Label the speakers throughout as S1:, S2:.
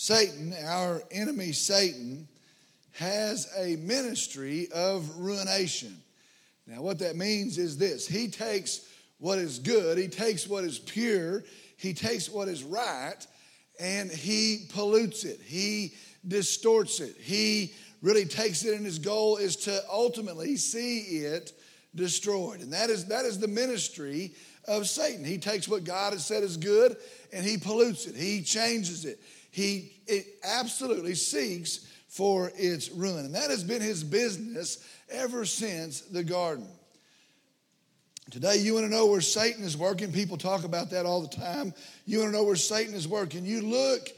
S1: Satan, our enemy Satan, has a ministry of ruination. Now, what that means is this He takes what is good, He takes what is pure, He takes what is right, and He pollutes it. He distorts it. He really takes it, and His goal is to ultimately see it destroyed. And that is, that is the ministry of Satan. He takes what God has said is good and he pollutes it, he changes it. He it absolutely seeks for its ruin. And that has been his business ever since the garden. Today, you want to know where Satan is working. People talk about that all the time. You want to know where Satan is working. You look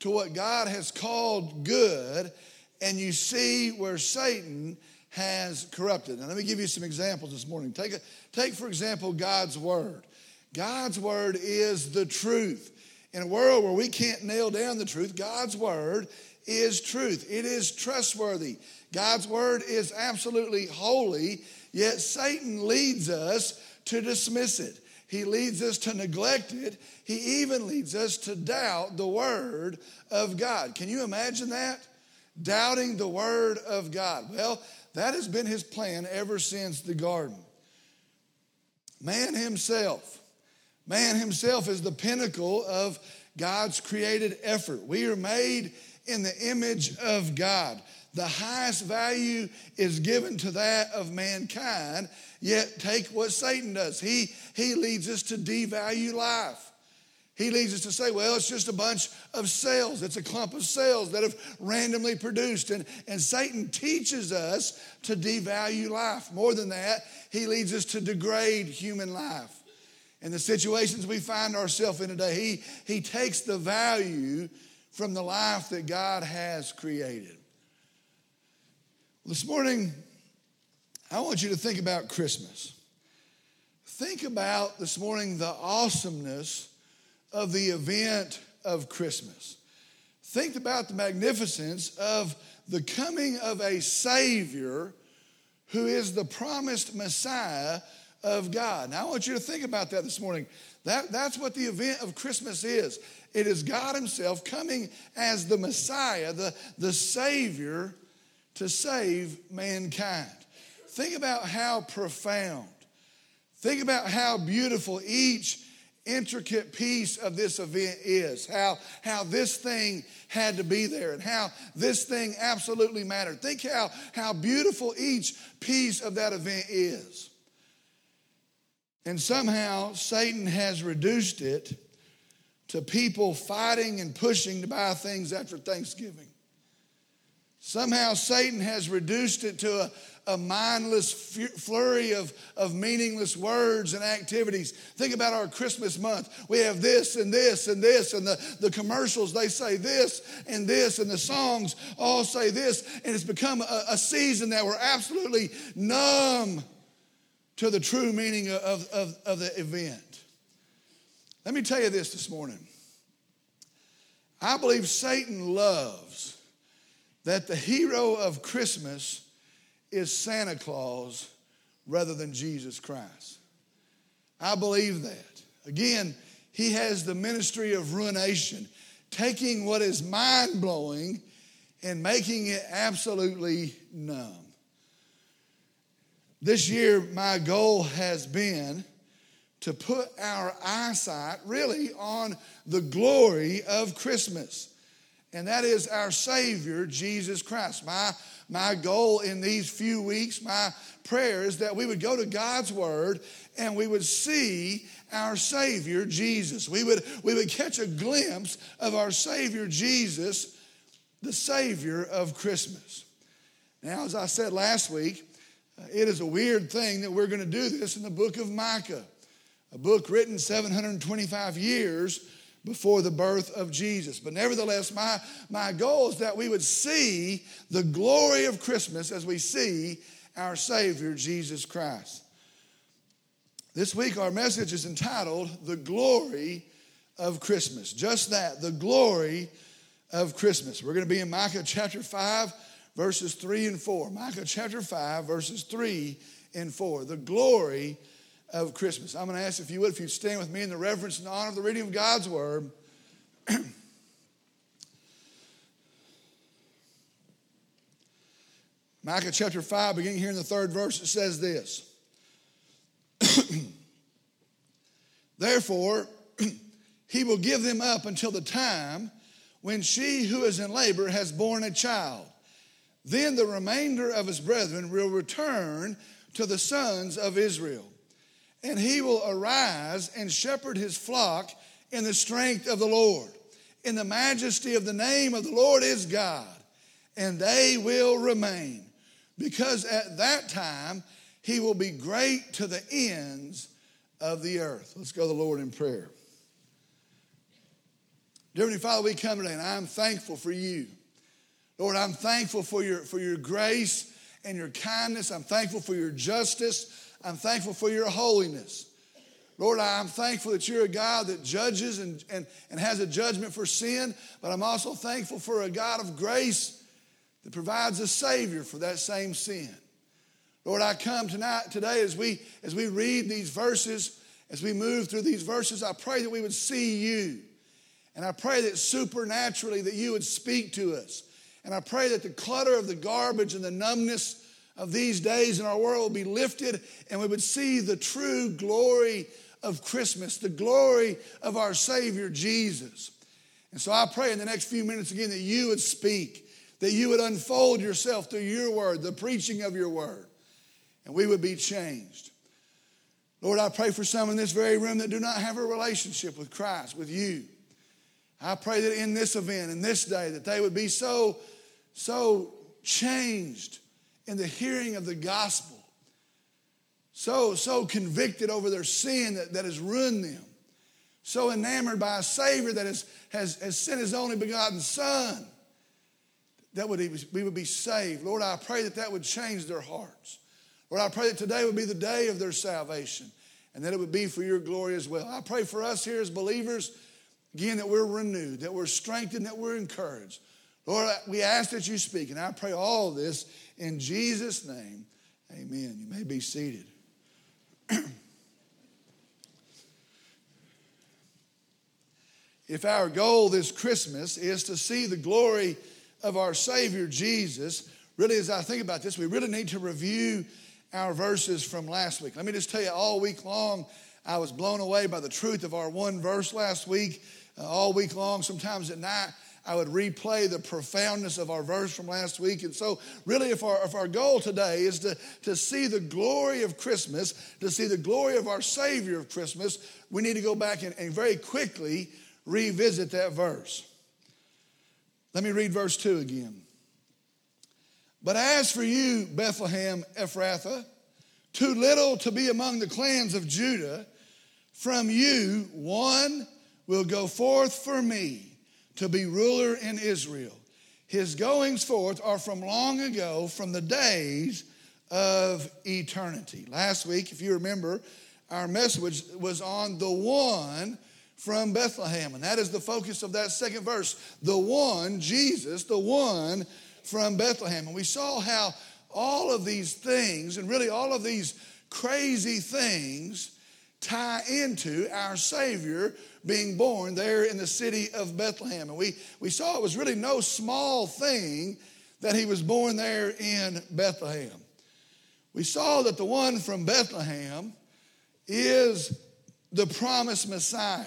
S1: to what God has called good, and you see where Satan has corrupted. Now, let me give you some examples this morning. Take, a, take for example, God's Word. God's Word is the truth. In a world where we can't nail down the truth, God's Word is truth. It is trustworthy. God's Word is absolutely holy, yet Satan leads us to dismiss it. He leads us to neglect it. He even leads us to doubt the Word of God. Can you imagine that? Doubting the Word of God. Well, that has been his plan ever since the garden. Man himself, man himself is the pinnacle of God's created effort. We are made in the image of God. The highest value is given to that of mankind, yet take what Satan does. He, he leads us to devalue life. He leads us to say, well, it's just a bunch of cells. It's a clump of cells that have randomly produced. And, and Satan teaches us to devalue life. More than that, he leads us to degrade human life. In the situations we find ourselves in today, he, he takes the value from the life that God has created. This morning, I want you to think about Christmas. Think about this morning the awesomeness of the event of Christmas. Think about the magnificence of the coming of a Savior who is the promised Messiah of God. Now, I want you to think about that this morning. That, that's what the event of Christmas is it is God Himself coming as the Messiah, the, the Savior to save mankind. Think about how profound, think about how beautiful each intricate piece of this event is, how, how this thing had to be there, and how this thing absolutely mattered. Think how, how beautiful each piece of that event is. And somehow Satan has reduced it to people fighting and pushing to buy things after Thanksgiving. Somehow Satan has reduced it to a, a mindless flurry of, of meaningless words and activities. Think about our Christmas month. We have this and this and this, and the, the commercials, they say this and this, and the songs all say this, and it's become a, a season that we're absolutely numb to the true meaning of, of, of the event. Let me tell you this this morning. I believe Satan loves that the hero of Christmas is Santa Claus rather than Jesus Christ. I believe that. Again, he has the ministry of ruination, taking what is mind blowing and making it absolutely numb. This year, my goal has been to put our eyesight really on the glory of Christmas, and that is our Savior, Jesus Christ. My my goal in these few weeks, my prayer is that we would go to God's Word and we would see our Savior Jesus. We would, we would catch a glimpse of our Savior Jesus, the Savior of Christmas. Now, as I said last week, it is a weird thing that we're going to do this in the book of Micah, a book written 725 years before the birth of Jesus. But nevertheless, my, my goal is that we would see the glory of Christmas as we see our Savior, Jesus Christ. This week, our message is entitled The Glory of Christmas. Just that, the glory of Christmas. We're going to be in Micah chapter 5, verses 3 and 4. Micah chapter 5, verses 3 and 4. The glory of Christmas. I'm going to ask if you would, if you'd stand with me in the reverence and honor of the reading of God's word. Micah chapter 5, beginning here in the third verse, it says this Therefore, he will give them up until the time when she who is in labor has borne a child then the remainder of his brethren will return to the sons of Israel. And he will arise and shepherd his flock in the strength of the Lord, in the majesty of the name of the Lord is God. And they will remain, because at that time he will be great to the ends of the earth. Let's go to the Lord in prayer. Dear Heavenly Father, we come today and I'm thankful for you. Lord, I'm thankful for your, for your grace and your kindness. I'm thankful for your justice. I'm thankful for your holiness. Lord, I'm thankful that you're a God that judges and, and, and has a judgment for sin, but I'm also thankful for a God of grace that provides a Savior for that same sin. Lord, I come tonight, today, as we, as we read these verses, as we move through these verses, I pray that we would see you. And I pray that supernaturally that you would speak to us. And I pray that the clutter of the garbage and the numbness of these days in our world be lifted and we would see the true glory of Christmas, the glory of our Savior Jesus. And so I pray in the next few minutes again that you would speak, that you would unfold yourself through your word, the preaching of your word, and we would be changed. Lord, I pray for some in this very room that do not have a relationship with Christ, with you. I pray that in this event, in this day, that they would be so, so changed in the hearing of the gospel, so, so convicted over their sin that, that has ruined them, so enamored by a Savior that has, has, has sent His only begotten Son, that would, we would be saved. Lord, I pray that that would change their hearts. Lord, I pray that today would be the day of their salvation and that it would be for your glory as well. I pray for us here as believers Again, that we're renewed, that we're strengthened, that we're encouraged. Lord, we ask that you speak, and I pray all this in Jesus' name. Amen. You may be seated. if our goal this Christmas is to see the glory of our Savior Jesus, really, as I think about this, we really need to review our verses from last week. Let me just tell you, all week long, I was blown away by the truth of our one verse last week uh, all week long. Sometimes at night, I would replay the profoundness of our verse from last week. And so, really, if our, if our goal today is to, to see the glory of Christmas, to see the glory of our Savior of Christmas, we need to go back and, and very quickly revisit that verse. Let me read verse 2 again. But as for you, Bethlehem Ephrathah, too little to be among the clans of Judah, from you one will go forth for me to be ruler in Israel. His goings forth are from long ago, from the days of eternity. Last week, if you remember, our message was on the one from Bethlehem. And that is the focus of that second verse. The one, Jesus, the one from Bethlehem. And we saw how all of these things, and really all of these crazy things, tie into our Savior being born there in the city of Bethlehem. And we, we saw it was really no small thing that he was born there in Bethlehem. We saw that the one from Bethlehem is the promised Messiah.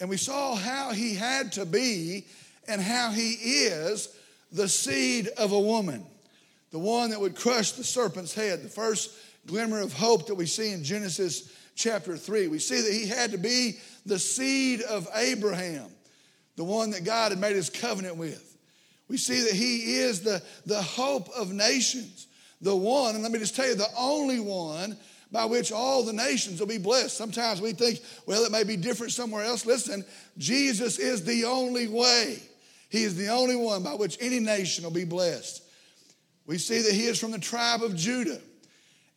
S1: And we saw how he had to be and how he is the seed of a woman, the one that would crush the serpent's head, the first glimmer of hope that we see in Genesis chapter 3. We see that he had to be the seed of Abraham, the one that God had made his covenant with. We see that he is the, the hope of nations, the one, and let me just tell you, the only one by which all the nations will be blessed. Sometimes we think, well, it may be different somewhere else. Listen, Jesus is the only way. He is the only one by which any nation will be blessed. We see that he is from the tribe of Judah.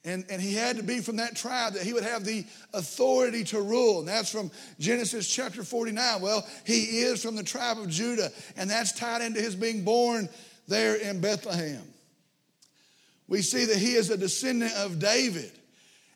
S1: And, and he had to be from that tribe that he would have the authority to rule. And that's from Genesis chapter 49. Well, he is from the tribe of Judah, and that's tied into his being born there in Bethlehem. We see that he is a descendant of David.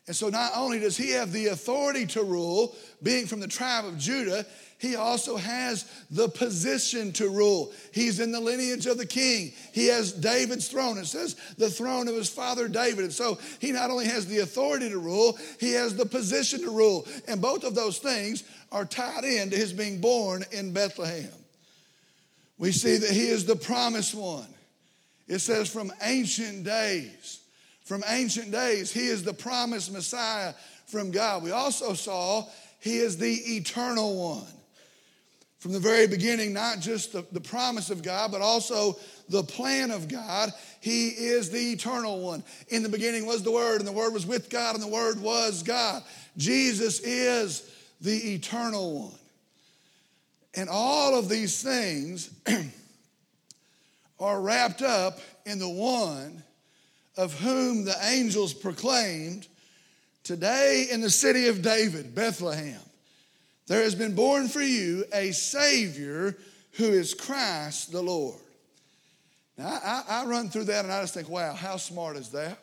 S1: And so not only does he have the authority to rule, being from the tribe of Judah, he also has the position to rule. He's in the lineage of the king. He has David's throne. It says the throne of his father David. And so he not only has the authority to rule, he has the position to rule. And both of those things are tied into his being born in Bethlehem. We see that he is the promised one. It says from ancient days. From ancient days, he is the promised Messiah from God. We also saw he is the eternal one. From the very beginning, not just the, the promise of God, but also the plan of God. He is the eternal one. In the beginning was the Word, and the Word was with God, and the Word was God. Jesus is the eternal one. And all of these things are wrapped up in the one of whom the angels proclaimed today in the city of David, Bethlehem, there has been born for you a Savior who is Christ the Lord. Now, I, I, run through that and I just think, wow, how smart is that?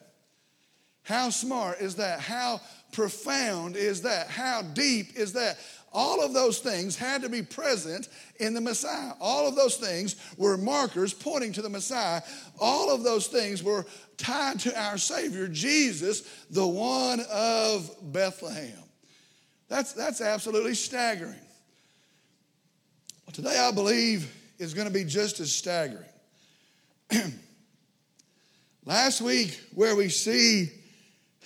S1: How smart is that? How profound is that? How deep is that? All of those things had to be present in the Messiah. All of those things were markers pointing to the Messiah. All of those things were tied to our Savior, Jesus, the one of Bethlehem. That's, that's absolutely staggering. Well, today, I believe, is going to be just as staggering. Last week, where we see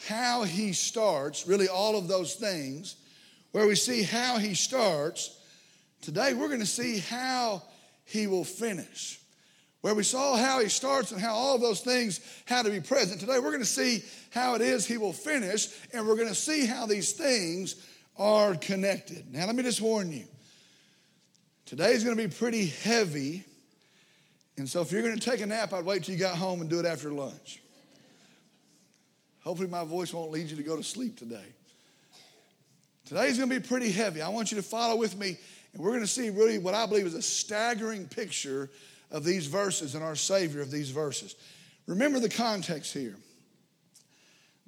S1: how he starts, really all of those things, where we see how he starts, today we're going to see how he will finish. Where we saw how he starts and how all those things had to be present. Today we're going to see how it is he will finish, and we're going to see how these things are connected. Now, let me just warn you today is going to be pretty heavy. And so, if you're going to take a nap, I'd wait till you got home and do it after lunch. Hopefully, my voice won't lead you to go to sleep today. Today's going to be pretty heavy. I want you to follow with me, and we're going to see really what I believe is a staggering picture of these verses and our Savior of these verses. Remember the context here.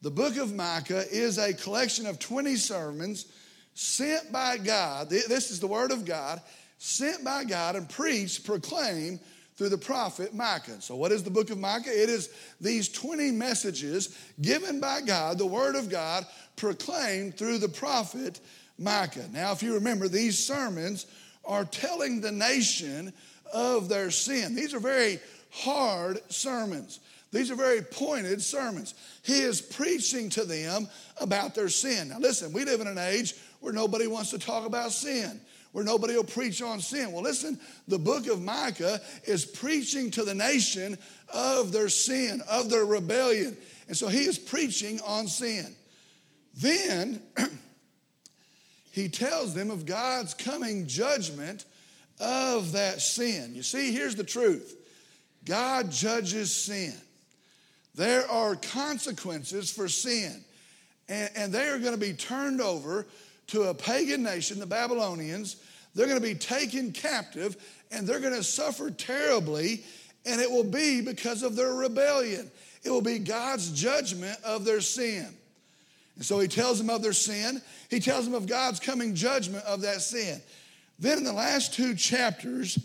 S1: The book of Micah is a collection of 20 sermons sent by God. This is the word of God, sent by God and preached, proclaimed through the prophet Micah. So, what is the book of Micah? It is these 20 messages given by God, the word of God, proclaimed through the prophet Micah. Now, if you remember, these sermons are telling the nation of their sin. These are very hard sermons. These are very pointed sermons. He is preaching to them about their sin. Now, listen, we live in an age where nobody wants to talk about sin, where nobody will preach on sin. Well, listen, the book of Micah is preaching to the nation of their sin, of their rebellion. And so he is preaching on sin. Then he tells them of God's coming judgment of that sin. You see, here's the truth God judges sin. There are consequences for sin, and, and they are going to be turned over to a pagan nation, the Babylonians. They're going to be taken captive, and they're going to suffer terribly, and it will be because of their rebellion. It will be God's judgment of their sin. And so he tells them of their sin. He tells them of God's coming judgment of that sin. Then in the last two chapters,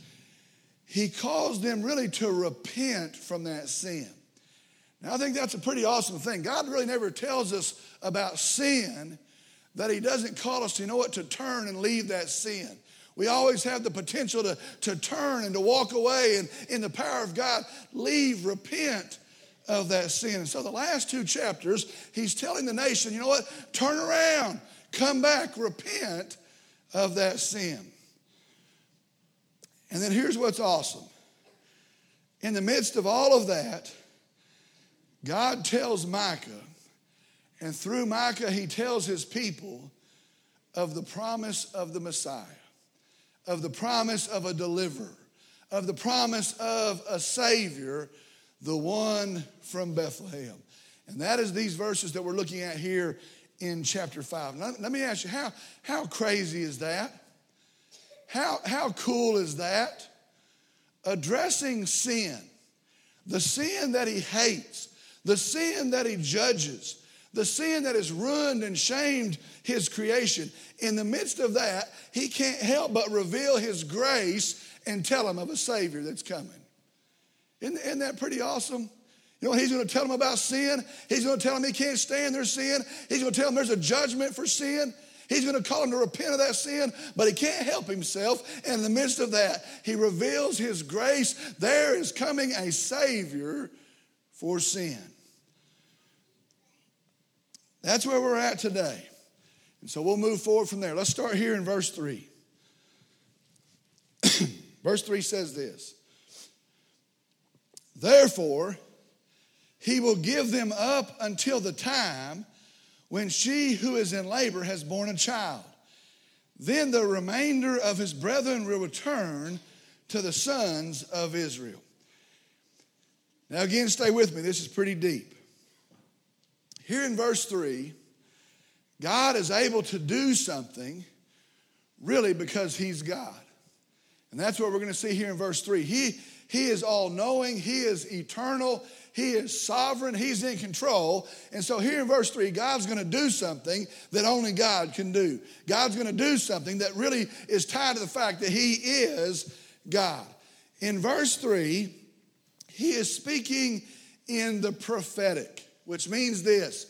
S1: he calls them really to repent from that sin. Now, I think that's a pretty awesome thing. God really never tells us about sin that He doesn't call us to, you know what, to turn and leave that sin. We always have the potential to, to turn and to walk away and in the power of God, leave, repent of that sin. And so the last two chapters, he's telling the nation, you know what, turn around, come back, repent of that sin. And then here's what's awesome. In the midst of all of that, God tells Micah, and through Micah, he tells his people of the promise of the Messiah, of the promise of a deliverer, of the promise of a Savior, the one from Bethlehem. And that is these verses that we're looking at here in chapter 5. Now, let me ask you, how, how crazy is that? How, how cool is that? Addressing sin, the sin that he hates, the sin that he judges, the sin that has ruined and shamed his creation. In the midst of that, he can't help but reveal his grace and tell him of a Savior that's coming. Isn't, isn't that pretty awesome? You know he's going to tell them about sin? He's going to tell them he can't stand their sin. He's going to tell them there's a judgment for sin. He's going to call them to repent of that sin, but he can't help himself. And in the midst of that, he reveals his grace. There is coming a Savior for sin. That's where we're at today. And so we'll move forward from there. Let's start here in verse 3. verse 3 says this Therefore, he will give them up until the time when she who is in labor has borne a child. Then the remainder of his brethren will return to the sons of Israel. Now, again, stay with me. This is pretty deep. Here in verse 3, God is able to do something really because He's God. And that's what we're going to see here in verse 3. He, he is all knowing, He is eternal, He is sovereign, He's in control. And so here in verse 3, God's going to do something that only God can do. God's going to do something that really is tied to the fact that He is God. In verse 3, He is speaking in the prophetic, which means this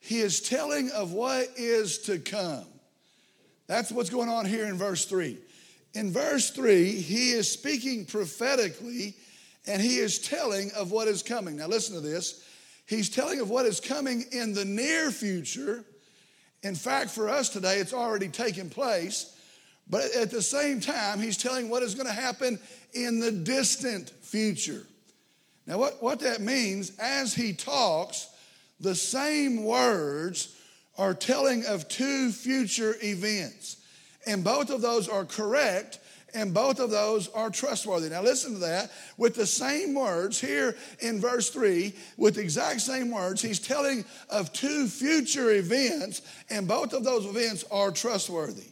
S1: He is telling of what is to come. That's what's going on here in verse 3. In verse 3, he is speaking prophetically and he is telling of what is coming. Now, listen to this. He's telling of what is coming in the near future. In fact, for us today, it's already taken place. But at the same time, he's telling what is going to happen in the distant future. Now, what, what that means, as he talks, the same words are telling of two future events. And both of those are correct and both of those are trustworthy. Now, listen to that. With the same words here in verse 3, with the exact same words, he's telling of two future events, and both of those events are trustworthy.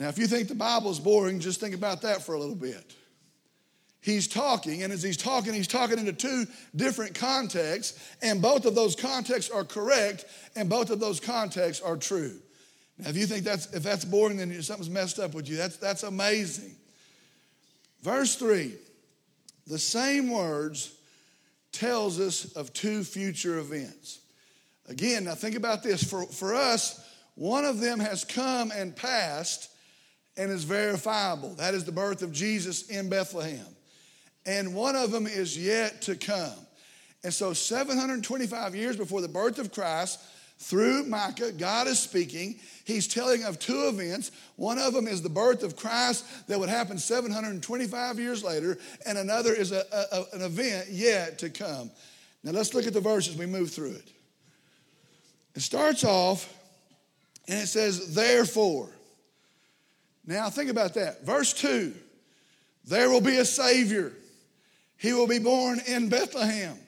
S1: Now, if you think the Bible is boring, just think about that for a little bit. He's talking, and as he's talking, he's talking into two different contexts, and both of those contexts are correct, and both of those contexts are true. Now, if you think that's if that's boring, then something's messed up with you. That's that's amazing. Verse 3, the same words tells us of two future events. Again, now think about this. For, for us, one of them has come and passed and is verifiable. That is the birth of Jesus in Bethlehem. And one of them is yet to come. And so, 725 years before the birth of Christ, through Micah, God is speaking. He's telling of two events. One of them is the birth of Christ that would happen 725 years later, and another is a, a, an event yet to come. Now let's look at the verses we move through it. It starts off and it says, therefore. Now think about that. Verse 2 there will be a Savior, He will be born in Bethlehem.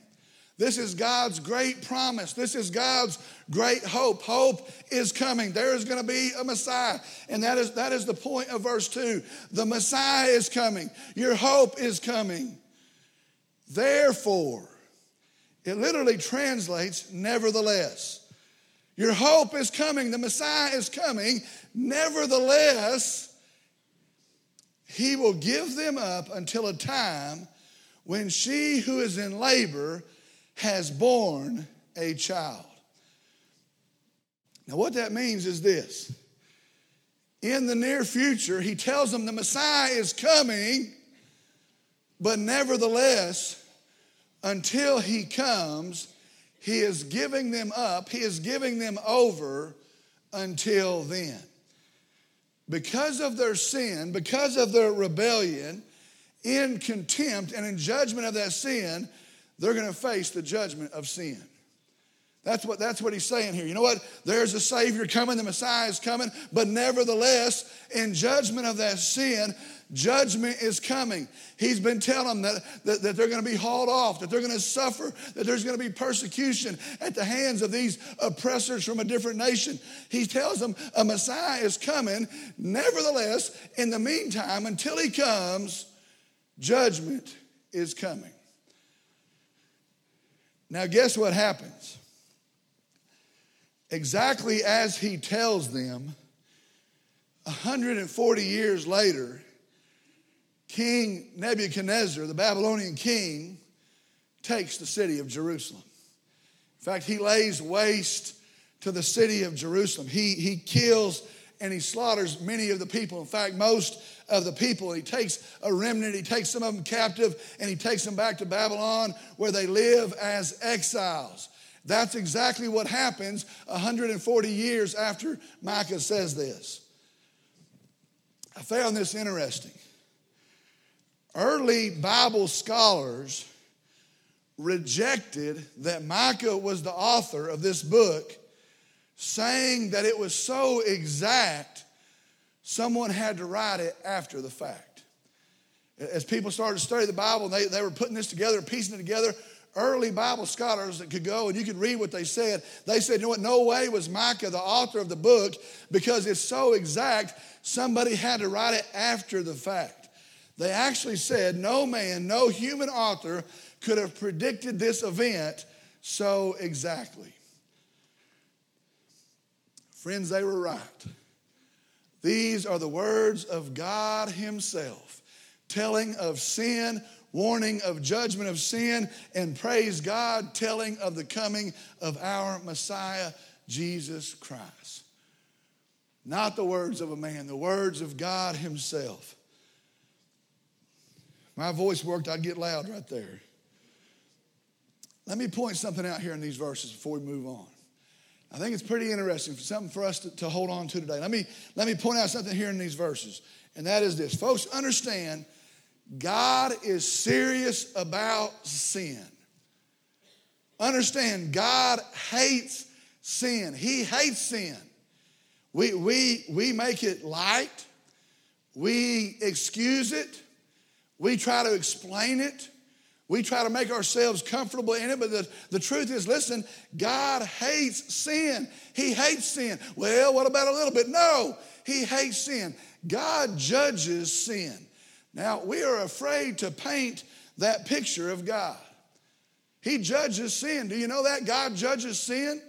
S1: This is God's great promise. This is God's great hope. Hope is coming. There is going to be a Messiah. And that is, that is the point of verse 2. The Messiah is coming. Your hope is coming. Therefore, it literally translates nevertheless. Your hope is coming. The Messiah is coming. Nevertheless, he will give them up until a time when she who is in labor has borne a child. Now, what that means is this in the near future, he tells them the Messiah is coming, but nevertheless, until he comes, he is giving them up, he is giving them over until then. Because of their sin, because of their rebellion, in contempt and in judgment of that sin, they're going to face the judgment of sin. That's what, that's what he's saying here. You know what? There's a Savior coming, the Messiah is coming, but nevertheless, in judgment of that sin, judgment is coming. He's been telling them that, that, that they're going to be hauled off, that they're going to suffer, that there's going to be persecution at the hands of these oppressors from a different nation. He tells them a Messiah is coming. Nevertheless, in the meantime, until he comes, judgment is coming. Now, guess what happens? exactly as he tells them, 140 years later, King Nebuchadnezzar, the Babylonian king, takes the city of Jerusalem. In fact, he lays waste to the city of Jerusalem. He, he kills and he slaughters many of the people. In fact, most of the people. He takes a remnant, he takes some of them captive, and he takes them back to Babylon where they live as exiles. That's exactly what happens 140 years after Micah says this. I found this interesting. Early Bible scholars rejected that Micah was the author of this book, saying that it was so exact, someone had to write it after the fact. As people started to study the Bible, they, they were putting this together, piecing it together. Early Bible scholars that could go and you could read what they said. They said, you know what? No way was Micah the author of the book because it's so exact, somebody had to write it after the fact. They actually said no man, no human author could have predicted this event so exactly. Friends, they were right. These are the words of God Himself, telling of sin, warning of judgment of sin, and praise God, telling of the coming of our Messiah, Jesus Christ. Not the words of a man, the words of God Himself. My voice worked, I'd get loud right there. Let me point something out here in these verses before we move on. I think it's pretty interesting, something for us to, to hold on to today. Let me, let me point out something here in these verses, and that is this. Folks, understand God is serious about sin. Understand, God hates sin. He hates sin. We, we, we make it light, we excuse it, we try to explain it. We try to make ourselves comfortable in it, but the, the truth is listen, God hates sin. He hates sin. Well, what about a little bit? No, He hates sin. God judges sin. Now, we are afraid to paint that picture of God. He judges sin. Do you know that? God judges sin.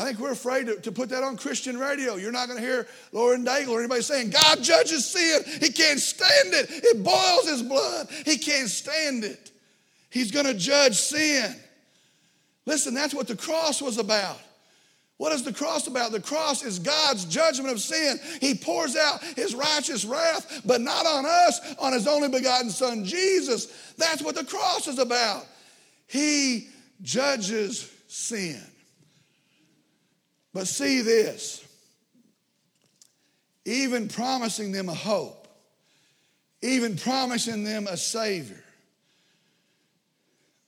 S1: I think we're afraid to, to, put that on Christian radio. You're not going to hear Lauren Daigle or anybody saying, God judges sin. He can't stand it. It boils his blood. He can't stand it. He's going to judge sin. Listen, that's what the cross was about. What is the cross about? The cross is God's judgment of sin. He pours out his righteous wrath, but not on us, on his only begotten Son, Jesus. That's what the cross is about. He judges sin. But see this even promising them a hope, even promising them a Savior,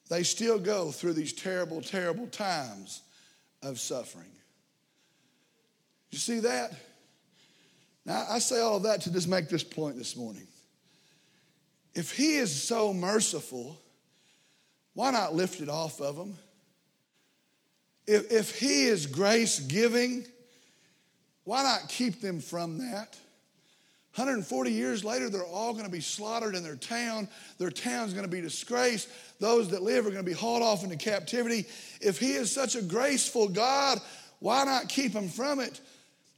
S1: they still go through these terrible, terrible times of suffering. You see that? Now, I say all of that to just make this point this morning. If He is so merciful, why not lift it off of them? If, if He is grace giving, why not keep them from that? 140 years later, they're all going to be slaughtered in their town. Their town's going to be disgraced. Those that live are going to be hauled off into captivity. If He is such a graceful God, why not keep them from it?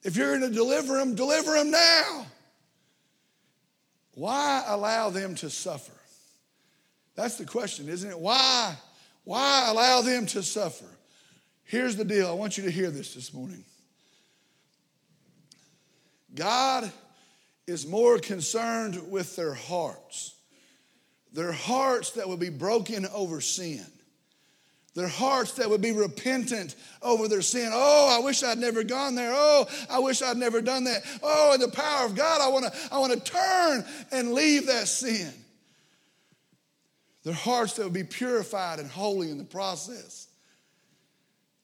S1: If you're going to deliver them, deliver them now. Why allow them to suffer? That's the question, isn't it? Why? Why allow them to suffer? Here's the deal. I want you to hear this this morning. God is more concerned with their hearts, their hearts that will be broken over sin. Their hearts that would be repentant over their sin. Oh, I wish I'd never gone there. Oh, I wish I'd never done that. Oh, in the power of God, I want to I want to turn and leave that sin. Their hearts that would be purified and holy in the process.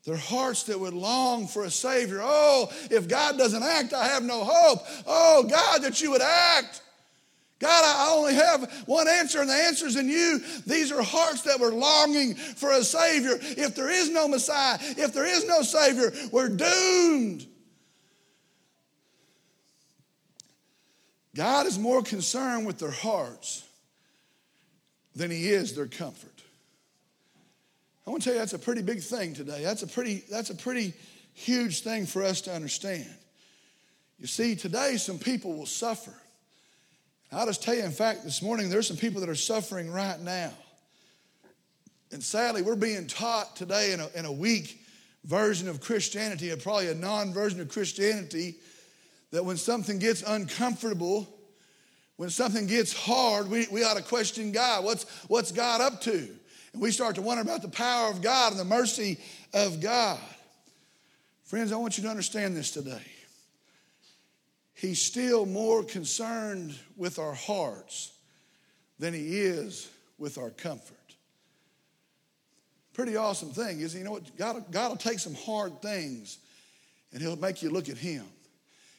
S1: Their hearts that would long for a Savior. Oh, if God doesn't act, I have no hope. Oh, God, that you would act. God, I only have one answer, and the answer is in you. These are hearts that were longing for a Savior. If there is no Messiah, if there is no Savior, we're doomed. God is more concerned with their hearts than He is their comfort. I want to tell you that's a pretty big thing today. That's a pretty, that's a pretty huge thing for us to understand. You see, today some people will suffer. I'll just tell you, in fact, this morning there's some people that are suffering right now. And sadly, we're being taught today in a, in a weak version of Christianity, probably a non version of Christianity, that when something gets uncomfortable, when something gets hard, we, we ought to question God. What's, what's God up to? And we start to wonder about the power of God and the mercy of God. Friends, I want you to understand this today. He's still more concerned with our hearts than he is with our comfort. Pretty awesome thing is, you know what? God, God will take some hard things and he'll make you look at him.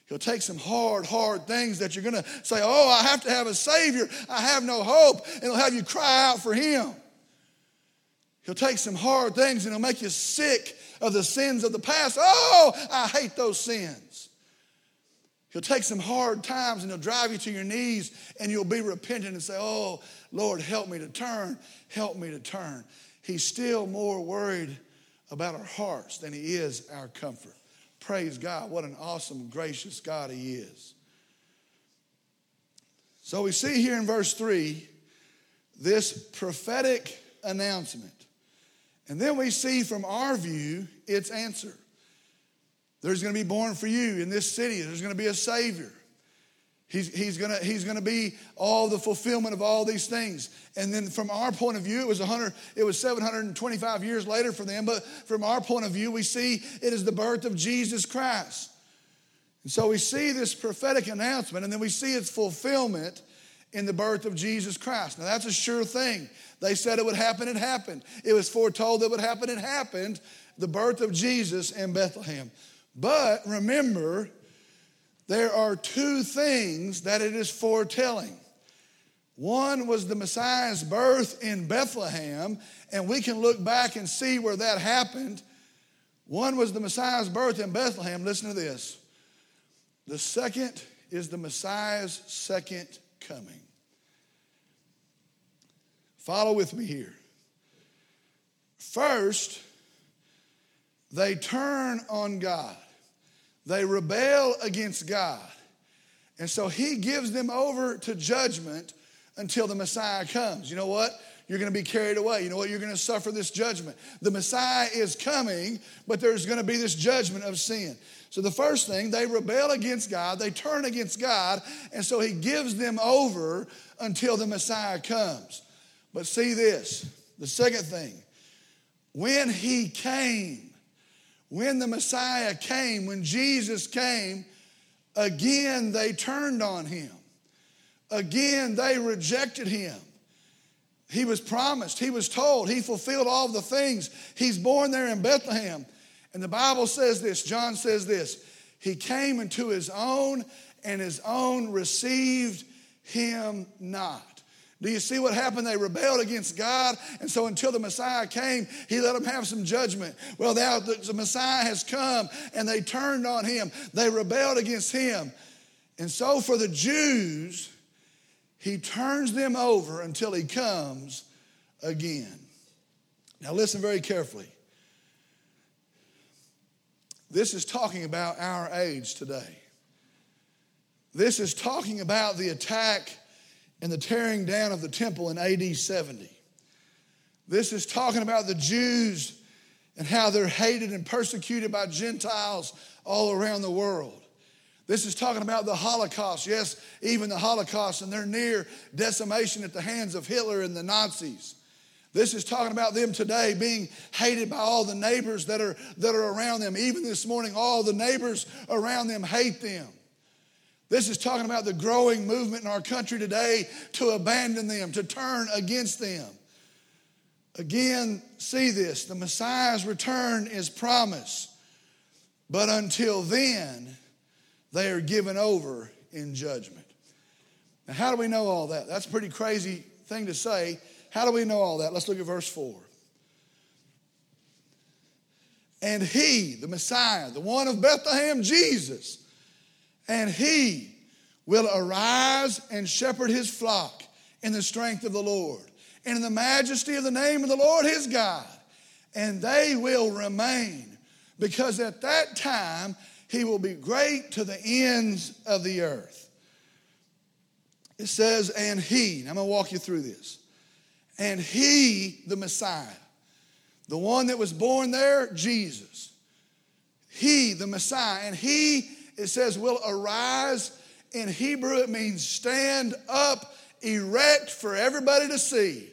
S1: He'll take some hard, hard things that you're going to say, Oh, I have to have a Savior. I have no hope. And he'll have you cry out for him. He'll take some hard things and he'll make you sick of the sins of the past. Oh, I hate those sins. He'll take some hard times and he'll drive you to your knees and you'll be repentant and say, Oh, Lord, help me to turn. Help me to turn. He's still more worried about our hearts than he is our comfort. Praise God. What an awesome, gracious God he is. So we see here in verse 3 this prophetic announcement. And then we see from our view its answer. There's going to be born for you in this city, there's going to be a Savior. He's, he's gonna, he's gonna be all the fulfillment of all these things. And then from our point of view, it was 100, it was 725 years later for them, but from our point of view, we see it is the birth of Jesus Christ. And so we see this prophetic announcement, and then we see its fulfillment in the birth of Jesus Christ. Now, that's a sure thing. They said it would happen, it happened. It was foretold that it would happen, it happened. The birth of Jesus in Bethlehem. But remember, there are two things that it is foretelling. One was the Messiah's birth in Bethlehem, and we can look back and see where that happened. One was the Messiah's birth in Bethlehem. Listen to this. The second is the Messiah's second coming. Follow with me here. First, they turn on God, they rebel against God. And so he gives them over to judgment until the Messiah comes. You know what? You're going to be carried away. You know what? You're going to suffer this judgment. The Messiah is coming, but there's going to be this judgment of sin. So the first thing, they rebel against God, they turn against God, and so he gives them over until the Messiah comes. But see this the second thing, when he came, when the Messiah came, when Jesus came, again they turned on him. Again they rejected him. He was promised, he was told, he fulfilled all the things. He's born there in Bethlehem. And the Bible says this, John says this He came into his own, and his own received him not. Do you see what happened? They rebelled against God, and so until the Messiah came, He let them have some judgment. Well, now the Messiah has come, and they turned on Him. They rebelled against Him. And so for the Jews, He turns them over until He comes again. Now, listen very carefully. This is talking about our age today. This is talking about the attack and the tearing down of the temple in AD 70. This is talking about the Jews and how they're hated and persecuted by Gentiles all around the world. This is talking about the Holocaust. Yes, even the Holocaust and their near decimation at the hands of Hitler and the Nazis. This is talking about them today being hated by all the neighbors that are, that are around them. Even this morning, all the neighbors around them hate them. This is talking about the growing movement in our country today to abandon them, to turn against them. Again, see this the Messiah's return is promised, but until then, they are given over in judgment. Now, how do we know all that? That's a pretty crazy thing to say. How do we know all that? Let's look at verse 4. And he, the Messiah, the one of Bethlehem, Jesus, and he will arise and shepherd his flock in the strength of the Lord and in the majesty of the name of the Lord his God. and they will remain, because at that time he will be great to the ends of the earth. It says, and he, I'm going to walk you through this. And he, the Messiah, the one that was born there, Jesus. He, the Messiah, and he, it says, will arise. In Hebrew, it means stand up, erect for everybody to see.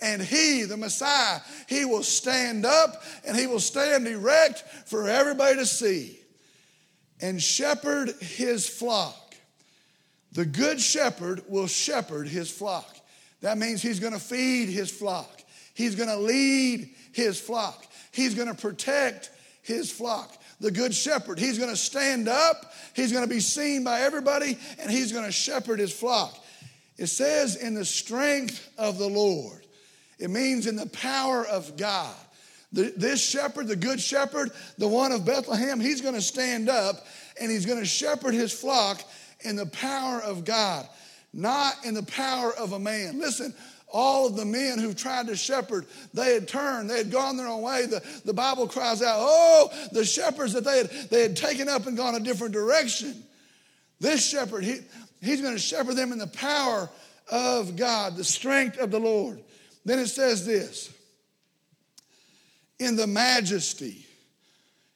S1: And he, the Messiah, he will stand up and he will stand erect for everybody to see and shepherd his flock. The good shepherd will shepherd his flock. That means he's going to feed his flock. He's going to lead his flock. He's going to protect his flock. The good shepherd, he's going to stand up, he's going to be seen by everybody, and he's going to shepherd his flock. It says, in the strength of the Lord. It means in the power of God. The, this shepherd, the good shepherd, the one of Bethlehem, he's going to stand up and he's going to shepherd his flock in the power of God, not in the power of a man. Listen, all of the men who tried to shepherd, they had turned, they had gone their own way. The, the Bible cries out, oh, the shepherds that they had, they had taken up and gone a different direction. This shepherd, he, he's going to shepherd them in the power of God, the strength of the Lord. Then it says this in the majesty.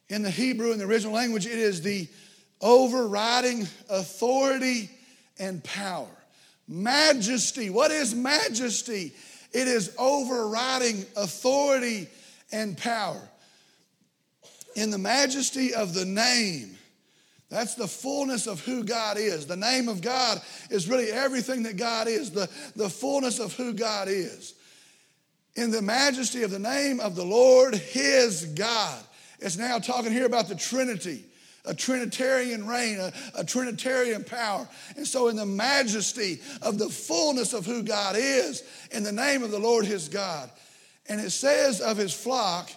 S1: In the Hebrew, in the original language, it is the overriding authority and power. Majesty. What is majesty? It is overriding authority and power. In the majesty of the name, that's the fullness of who God is. The name of God is really everything that God is, the, the fullness of who God is. In the majesty of the name of the Lord, his God. It's now talking here about the Trinity a Trinitarian reign, a, a, Trinitarian power. And so, in the majesty of the fullness of who God is, in the name of the Lord his God. And it says of his flock,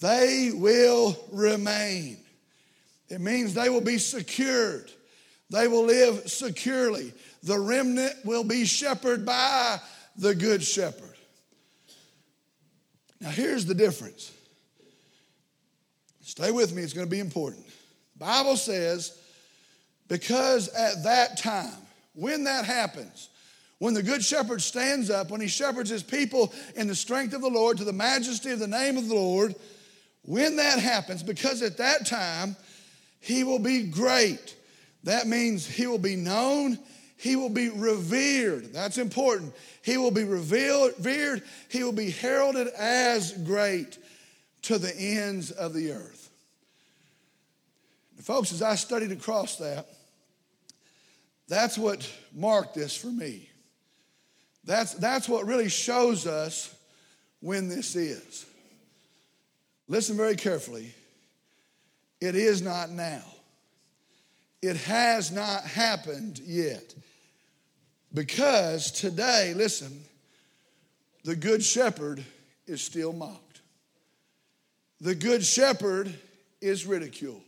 S1: they will remain. It means they will be secured, they will live securely. The remnant will be shepherded by the good shepherd. Now, here's the difference. Stay with me, it's going to be important. Bible says, because at that time, when that happens, when the good shepherd stands up, when he shepherds his people in the strength of the Lord to the majesty of the name of the Lord, when that happens, because at that time he will be great. That means he will be known, he will be revered. That's important. He will be revered, he will be heralded as great to the ends of the earth. Folks, as I studied across that, that's what marked this for me. That's, that's what really shows us when this is. Listen very carefully. It is not now. It has not happened yet. Because today, listen, the Good Shepherd is still mocked. The Good Shepherd is ridiculed.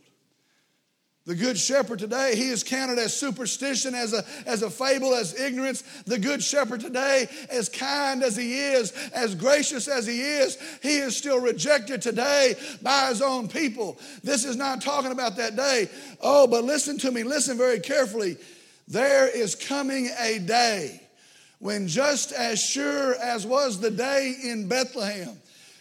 S1: The good shepherd today, he is counted as superstition, as a, as a fable, as ignorance. The good shepherd today, as kind as he is, as gracious as he is, he is still rejected today by his own people. This is not talking about that day. Oh, but listen to me, listen very carefully. There is coming a day when, just as sure as was the day in Bethlehem,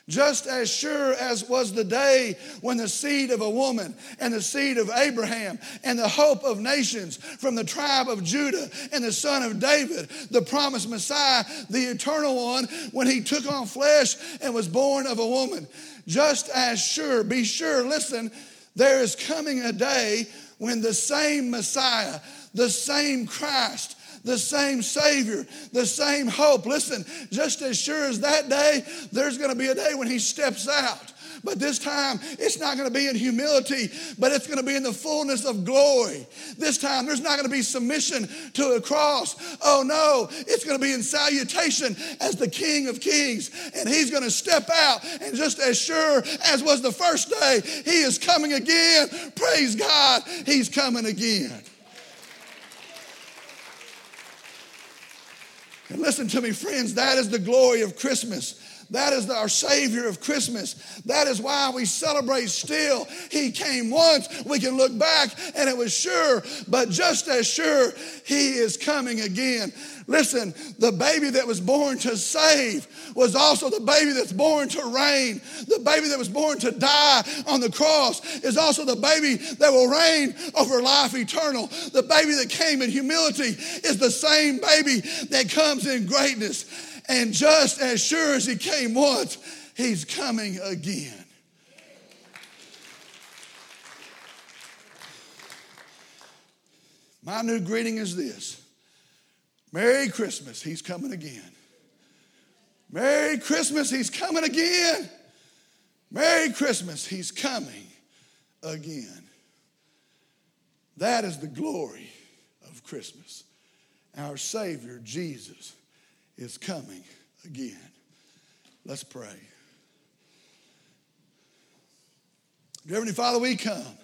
S1: just as sure as was the day when the seed of a woman and the seed of Abraham and the hope of nations from the tribe of Judah and the son of David, the promised Messiah, the eternal one, when he took on flesh and was born of a woman. Just as sure, be sure, listen, there is coming a day when the same Messiah, the same Christ, the same Savior, the same hope. Listen, just as sure as that day, there's going to be a day when He steps out. But this time, it's not going to be in humility, but it's going to be in the fullness of glory. This time, there's not going to be submission to a cross. Oh no, it's going to be in salutation as the King of Kings. And He's going to step out, and just as sure as was the first day, He is coming again. Praise God, He's coming again. And listen to me, friends, that is the glory of Christmas. That is our Savior of Christmas. That is why we celebrate still. He came once, we can look back, and it was sure, but just as sure, He is coming again. Listen, the baby that was born to save was also the baby that's born to reign. The baby that was born to die on the cross is also the baby that will reign over life eternal. The baby that came in humility is the same baby that comes in greatness. And just as sure as he came once, he's coming again. My new greeting is this Merry Christmas, he's coming again. Merry Christmas, he's coming again. Merry Christmas, he's coming again. That is the glory of Christmas. Our Savior, Jesus, is coming again. Let's pray. Dear Heavenly Father, we come,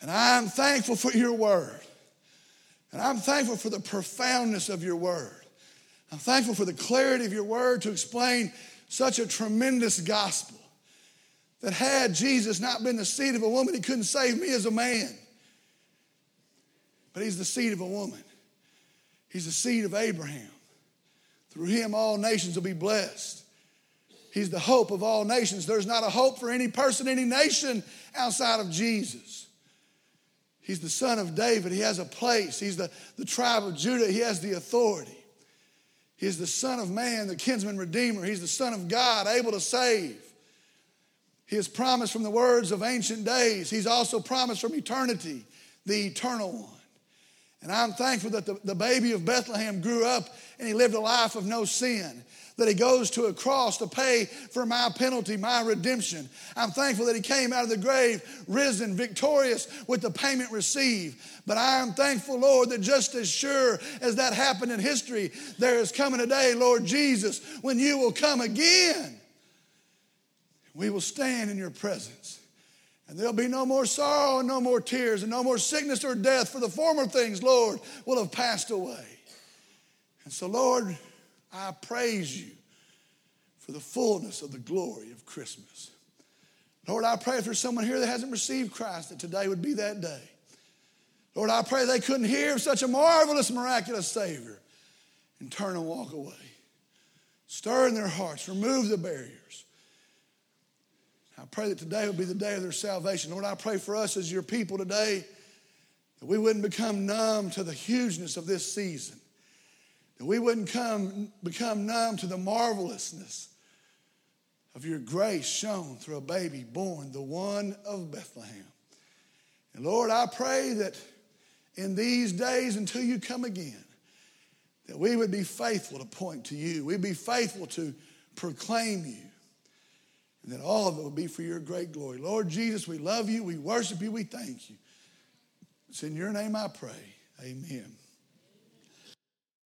S1: and I'm thankful for your word. And I'm thankful for the profoundness of your word. I'm thankful for the clarity of your word to explain such a tremendous gospel that had Jesus not been the seed of a woman, he couldn't save me as a man. But he's the seed of a woman. He's the seed of Abraham. Through him, all nations will be blessed. He's the hope of all nations. There's not a hope for any person, any nation outside of Jesus. He's the son of David. He has a place. He's the, the tribe of Judah. He has the authority. He's the son of man, the kinsman redeemer. He's the son of God, able to save. He has promised from the words of ancient days. He's also promised from eternity, the eternal one. And I'm thankful that the, the baby of Bethlehem grew up and he lived a life of no sin that he goes to a cross to pay for my penalty, my redemption. I'm thankful that he came out of the grave, risen, victorious with the payment received. But I am thankful, Lord, that just as sure as that happened in history, there is coming a day, Lord Jesus, when you will come again. We will stand in your presence. And there'll be no more sorrow and no more tears and no more sickness or death, for the former things, Lord, will have passed away. And so, Lord, I praise you for the fullness of the glory of Christmas. Lord, I pray there's someone here that hasn't received Christ, that today would be that day. Lord, I pray they couldn't hear of such a marvelous, miraculous Savior and turn and walk away. Stir in their hearts, remove the barriers. I pray that today would be the day of their salvation. Lord, I pray for us as your people today that we wouldn't become numb to the hugeness of this season that we wouldn't come, become numb to the marvelousness of your grace shown through a baby born, the one of Bethlehem. And Lord, I pray that in these days until you come again, that we would be faithful to point to you. We'd be faithful to proclaim you. And that all of it will be for your great glory. Lord Jesus, we love you. We worship you. We thank you. It's in your name I pray. Amen.